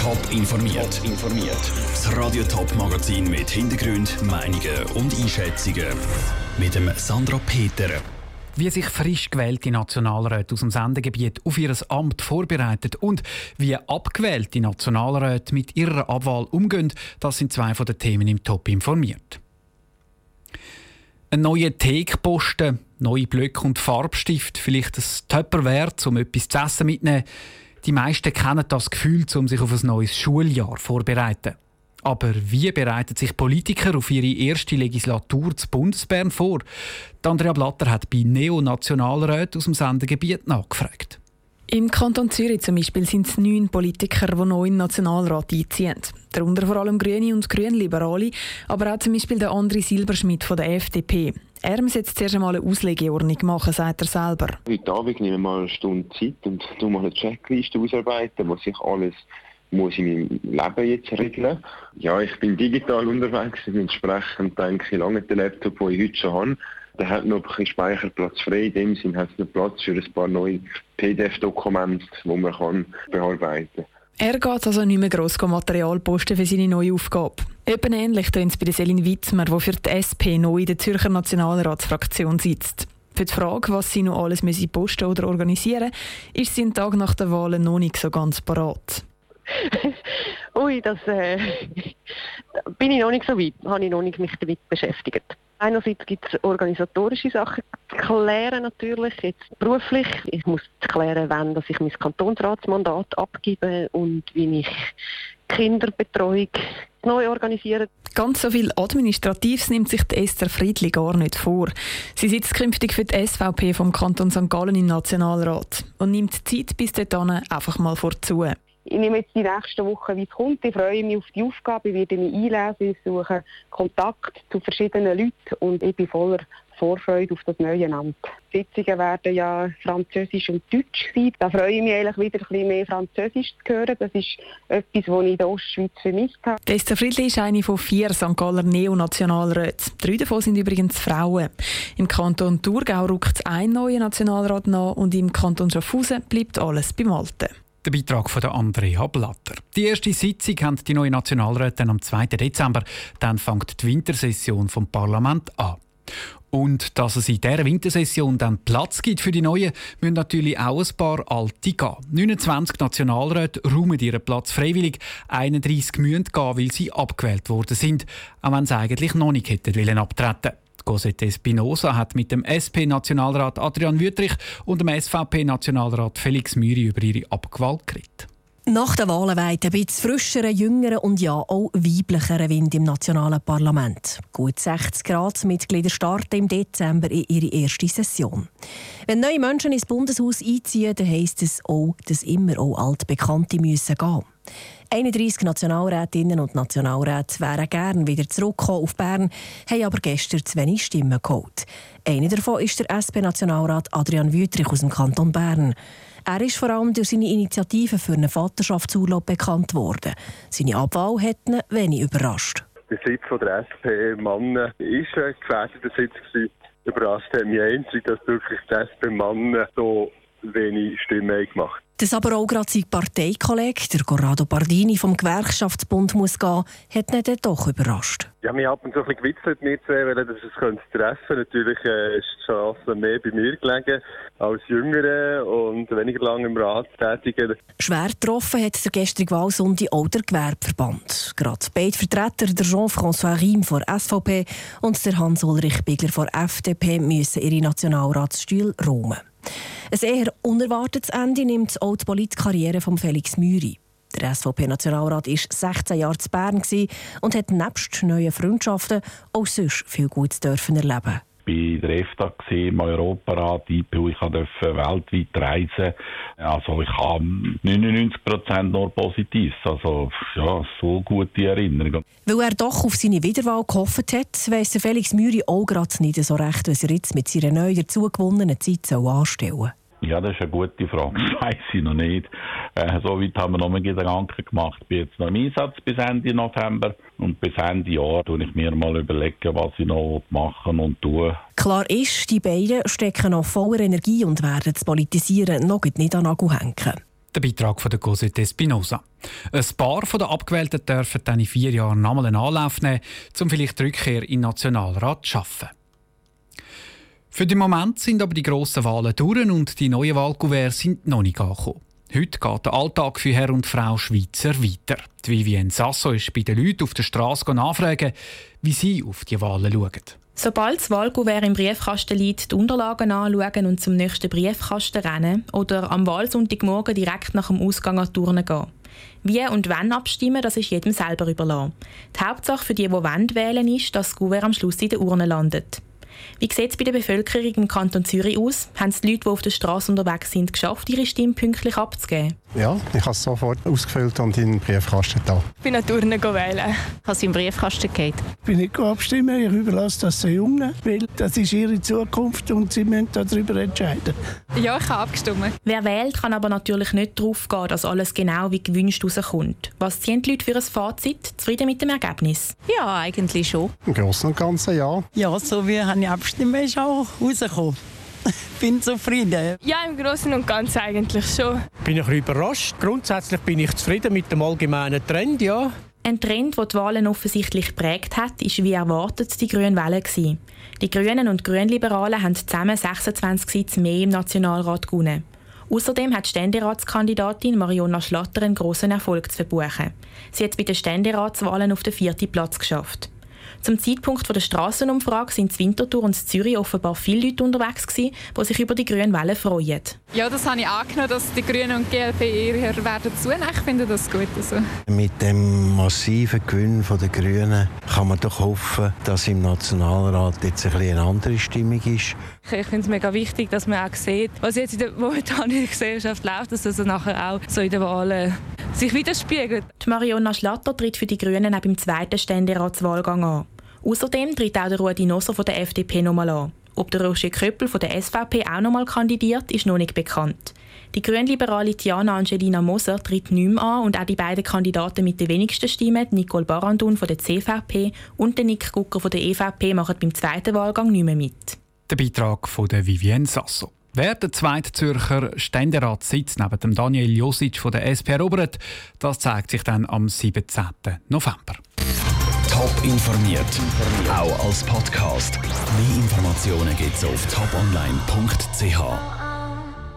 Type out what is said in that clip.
Top informiert. informiert. Das Radio Top Magazin mit Hintergrund, Meinungen und Einschätzungen mit dem Sandra Peter. Wie sich frisch gewählte Nationalräte aus dem Sendegebiet auf ihr Amt vorbereitet und wie abgewählte Nationalräte mit ihrer Abwahl umgehen, das sind zwei von den Themen im Top informiert. Ein neuer Teekposten, neue Blöcke und Farbstift, vielleicht ein Töpperwert, um etwas zu essen mitzunehmen. Die meisten kennen das Gefühl, um sich auf ein neues Schuljahr vorzubereiten. Aber wie bereiten sich Politiker auf ihre erste Legislatur zu Bundesbern vor? Andrea Blatter hat bei Neonationalräten aus dem Sendegebiet nachgefragt. Im Kanton Zürich zum Beispiel sind es neun Politiker, die neu in den Nationalrat einziehen. Darunter vor allem Grüne und Grünliberale, aber auch zum Beispiel der André Silberschmidt von der FDP. Er muss jetzt zuerst einmal eine Auslegeordnung machen, sagt er selber. Heute Abend nehme ich mal eine Stunde Zeit und tu mal eine Checkliste ausarbeiten, was ich alles muss in meinem Leben jetzt regeln. Ja, ich bin digital unterwegs und entsprechend denke ich lange den Laptop, den ich heute schon habe. Der hat noch ein bisschen Speicherplatz frei. In dem Sinne hat es noch Platz für ein paar neue PDF-Dokumente, die man kann bearbeiten kann. Er geht also nicht mehr gross Material posten für seine neue Aufgabe. Eben ähnlich tun es bei Selin Witzmer, die für die SP neu in der Zürcher Nationalratsfraktion sitzt. Für die Frage, was sie noch alles posten oder organisieren ist sie einen Tag nach der Wahl noch nicht so ganz parat. Ui, das äh, bin ich noch nicht so weit, habe ich noch nicht mich damit beschäftigt. Einerseits gibt es organisatorische Sachen zu klären natürlich, jetzt beruflich. Ich muss klären, wann dass ich mein Kantonsratsmandat abgebe und wie ich Kinderbetreuung neu organisiere. Ganz so viel Administratives nimmt sich Esther Friedli gar nicht vor. Sie sitzt künftig für die SVP vom Kanton St. Gallen im Nationalrat und nimmt Zeit bis dahin einfach mal vorzu. Ich nehme jetzt die nächsten Wochen, wie es kommt. Ich freue mich auf die Aufgabe, ich werde mich einlesen, ich suche Kontakt zu verschiedenen Leuten und ich bin voller Vorfreude auf das neue Amt. Die Sitzungen werden ja Französisch und Deutsch sein. Da freue ich mich eigentlich wieder ein bisschen mehr Französisch zu hören. Das ist etwas, was ich in der Ostschweiz vermisst habe. Esther Friedli ist eine von vier St. Galler Neonationalräten. Drei davon sind übrigens Frauen. Im Kanton Thurgau rückt ein neuer Nationalrat nach und im Kanton Schaffhausen bleibt alles beim Alten. Der Beitrag von Andrea Blatter. Die erste Sitzung haben die neuen Nationalräte am 2. Dezember. Dann fängt die Wintersession vom Parlament an. Und dass es in dieser Wintersession dann Platz gibt für die Neuen, müssen natürlich auch ein paar Alte gehen. 29 Nationalräte räumen ihren Platz freiwillig, 31 müssen gehen, weil sie abgewählt worden sind, auch wenn sie eigentlich noch nicht hätten abtreten Cosette Espinosa hat mit dem SP-Nationalrat Adrian Wüttrich und dem SVP-Nationalrat Felix Müri über ihre Abgewalt geredet. Nach der Wahlen weht ein bisschen frischeren, jüngeren und ja auch weiblicheren Wind im nationalen Parlament. Gut 60 Ratsmitglieder starten im Dezember in ihre erste Session. Wenn neue Menschen ins Bundeshaus einziehen, dann heisst es auch, dass immer auch Altbekannte müssen gehen 31 Nationalrätinnen und Nationalräte wären gerne wieder zurückgekommen auf Bern, haben aber gestern zu wenig Stimmen geholt. Einer davon ist der SP-Nationalrat Adrian Wüttrich aus dem Kanton Bern. Er ist vor allem durch seine Initiative für einen Vaterschaftsurlaub bekannt worden. Seine Abwahl hat ihn wenig überrascht. Der Sitz der SP-Mannen ist ein gefährdeter Sitz. Überrascht hat mich einzig, dass wirklich die SP-Mannen so wenig Stimmen gemacht dass aber auch gerade sein Parteikollege, der Corrado Bardini vom Gewerkschaftsbund, muss gehen, hat ihn dann doch überrascht. Ja, wir haben so ein bisschen gewitzelt, wir zwei, weil das es könnte treffen Natürlich äh, ist die Chance mehr bei mir gelegen als Jüngere und weniger lange im Rat tätigen. Schwer getroffen hat der gestrige Wahlsonde auch der Gewerbeverband. Gerade beide Vertreter, der Jean-François Riem von SVP und der Hans-Ulrich Bigler von FDP, müssen ihre Nationalratsstühle räumen. Ein eher unerwartetes Ende nimmt auch die Politkarriere von Felix Müri. Der SVP-Nationalrat war 16 Jahre zu Bern und hat nebst neuen Freundschaften auch sonst viel Gutes dürfen bei der EFTA im Europarat, IPU, ich durfte weltweit reisen. Also ich habe 99 Prozent nur Positives. Also ja, so gute Erinnerungen. Weil er doch auf seine Wiederwahl gehofft hat, weiss Felix Müri auch gerade nicht so recht, was er jetzt mit seiner neu dazugewonnenen Zeit anstellen soll. Ja, das ist eine gute Frage. Das weiß ich noch nicht. Äh, so weit haben wir noch mal Gedanken gemacht. Ich bin jetzt noch im Einsatz bis Ende November. Und bis Ende Jahr tue ich mir mal überlegen, was ich noch machen und tun. Klar ist, die beiden stecken noch voller Energie und werden das Politisieren noch nicht an Nagel hängen. Der Beitrag von der Cosette Espinosa. Ein paar von den Abgewählten dürfen dann in vier Jahren nochmal einen Anlauf nehmen, um vielleicht die Rückkehr in den Nationalrat zu schaffen. Für den Moment sind aber die grossen Wahlen durch und die neuen Wahlkuverts sind noch nicht angekommen. Heute geht der Alltag für Herr und Frau Schweizer weiter. Die Vivienne Sasso ist bei den Leuten auf der Straße nachfragen, wie sie auf die Wahlen schauen. Sobald das Wahlkuvert im Briefkasten liegt, die Unterlagen anschauen und zum nächsten Briefkasten rennen oder am Wahlsonntagmorgen direkt nach dem Ausgang an die Turnen gehen. Wie und wann abstimmen, das ist jedem selber überlassen. Die Hauptsache für die, die wählen ist, dass das Kuvert am Schluss in der Urne landet. Wie sieht es bei der Bevölkerung im Kanton Zürich aus? Haben es die Leute, die auf der Straße unterwegs sind, geschafft, ihre Stimme pünktlich abzugeben? Ja, ich habe es sofort ausgefüllt und in den Briefkasten da. Ich bin natürlich nicht wählen. Ich habe es im Briefkasten gegeben. Ich bin nicht abstimmen, ich überlasse das den Jungen, weil das ist ihre Zukunft und sie müssen darüber entscheiden. Ja, ich habe abgestimmt. Wer wählt, kann aber natürlich nicht darauf gehen, dass alles genau wie gewünscht rauskommt. Was ziehen die Leute für ein Fazit? Zufrieden mit dem Ergebnis? Ja, eigentlich schon. Im Großen und Ganzen ja. Ja, so wie habe ich abgestimmt, ist auch rausgekommen. bin zufrieden. Ja, im Großen und Ganzen eigentlich schon. Bin ich ein bisschen überrascht. Grundsätzlich bin ich zufrieden mit dem allgemeinen Trend, ja. Ein Trend, der die Wahlen offensichtlich geprägt hat, ist wie erwartet die grünen Welle. Gewesen. Die Grünen und Grünliberalen haben zusammen 26 Sitze mehr im Nationalrat gewonnen. Außerdem hat die Ständeratskandidatin Mariona Schlatter einen grossen Erfolg zu verbuchen. Sie hat bei den Ständeratswahlen auf den vierten Platz geschafft. Zum Zeitpunkt der Strassenumfrage sind in Winterthur und in Zürich offenbar viele Leute unterwegs gewesen, die sich über die grünen Welle freuen. Ja, das habe ich angenommen, dass die Grünen und die GLP eher werden zunehmen. Ich finde das gut. Also. Mit dem massiven Gewinn der Grünen kann man doch hoffen, dass im Nationalrat jetzt ein eine andere Stimmung ist. Ich finde es mega wichtig, dass man auch sieht, was jetzt in der momentanen Gesellschaft läuft, dass das nachher auch so in den Wahlen sich widerspiegelt. Die Mariona Schlatter tritt für die Grünen auch beim zweiten Ständeratswahlgang an. Außerdem tritt auch der Rudi Nosser von der FDP nochmal an. Ob der Roger Köppel von der SVP auch nochmal kandidiert, ist noch nicht bekannt. Die grünliberale Tiana Angelina Moser tritt nicht mehr an und auch die beiden Kandidaten mit den wenigsten Stimmen, Nicole Barandun von der CVP und Nick Gucker von der EVP, machen beim zweiten Wahlgang nicht mehr mit. Der Beitrag von der Vivienne Sasso. Wer der zweite Zürcher Ständeratssitz neben dem Daniel Josic von der SP erobert, das zeigt sich dann am 17. November. Top informiert, auch als Podcast. Mehr Informationen gibt es auf toponline.ch.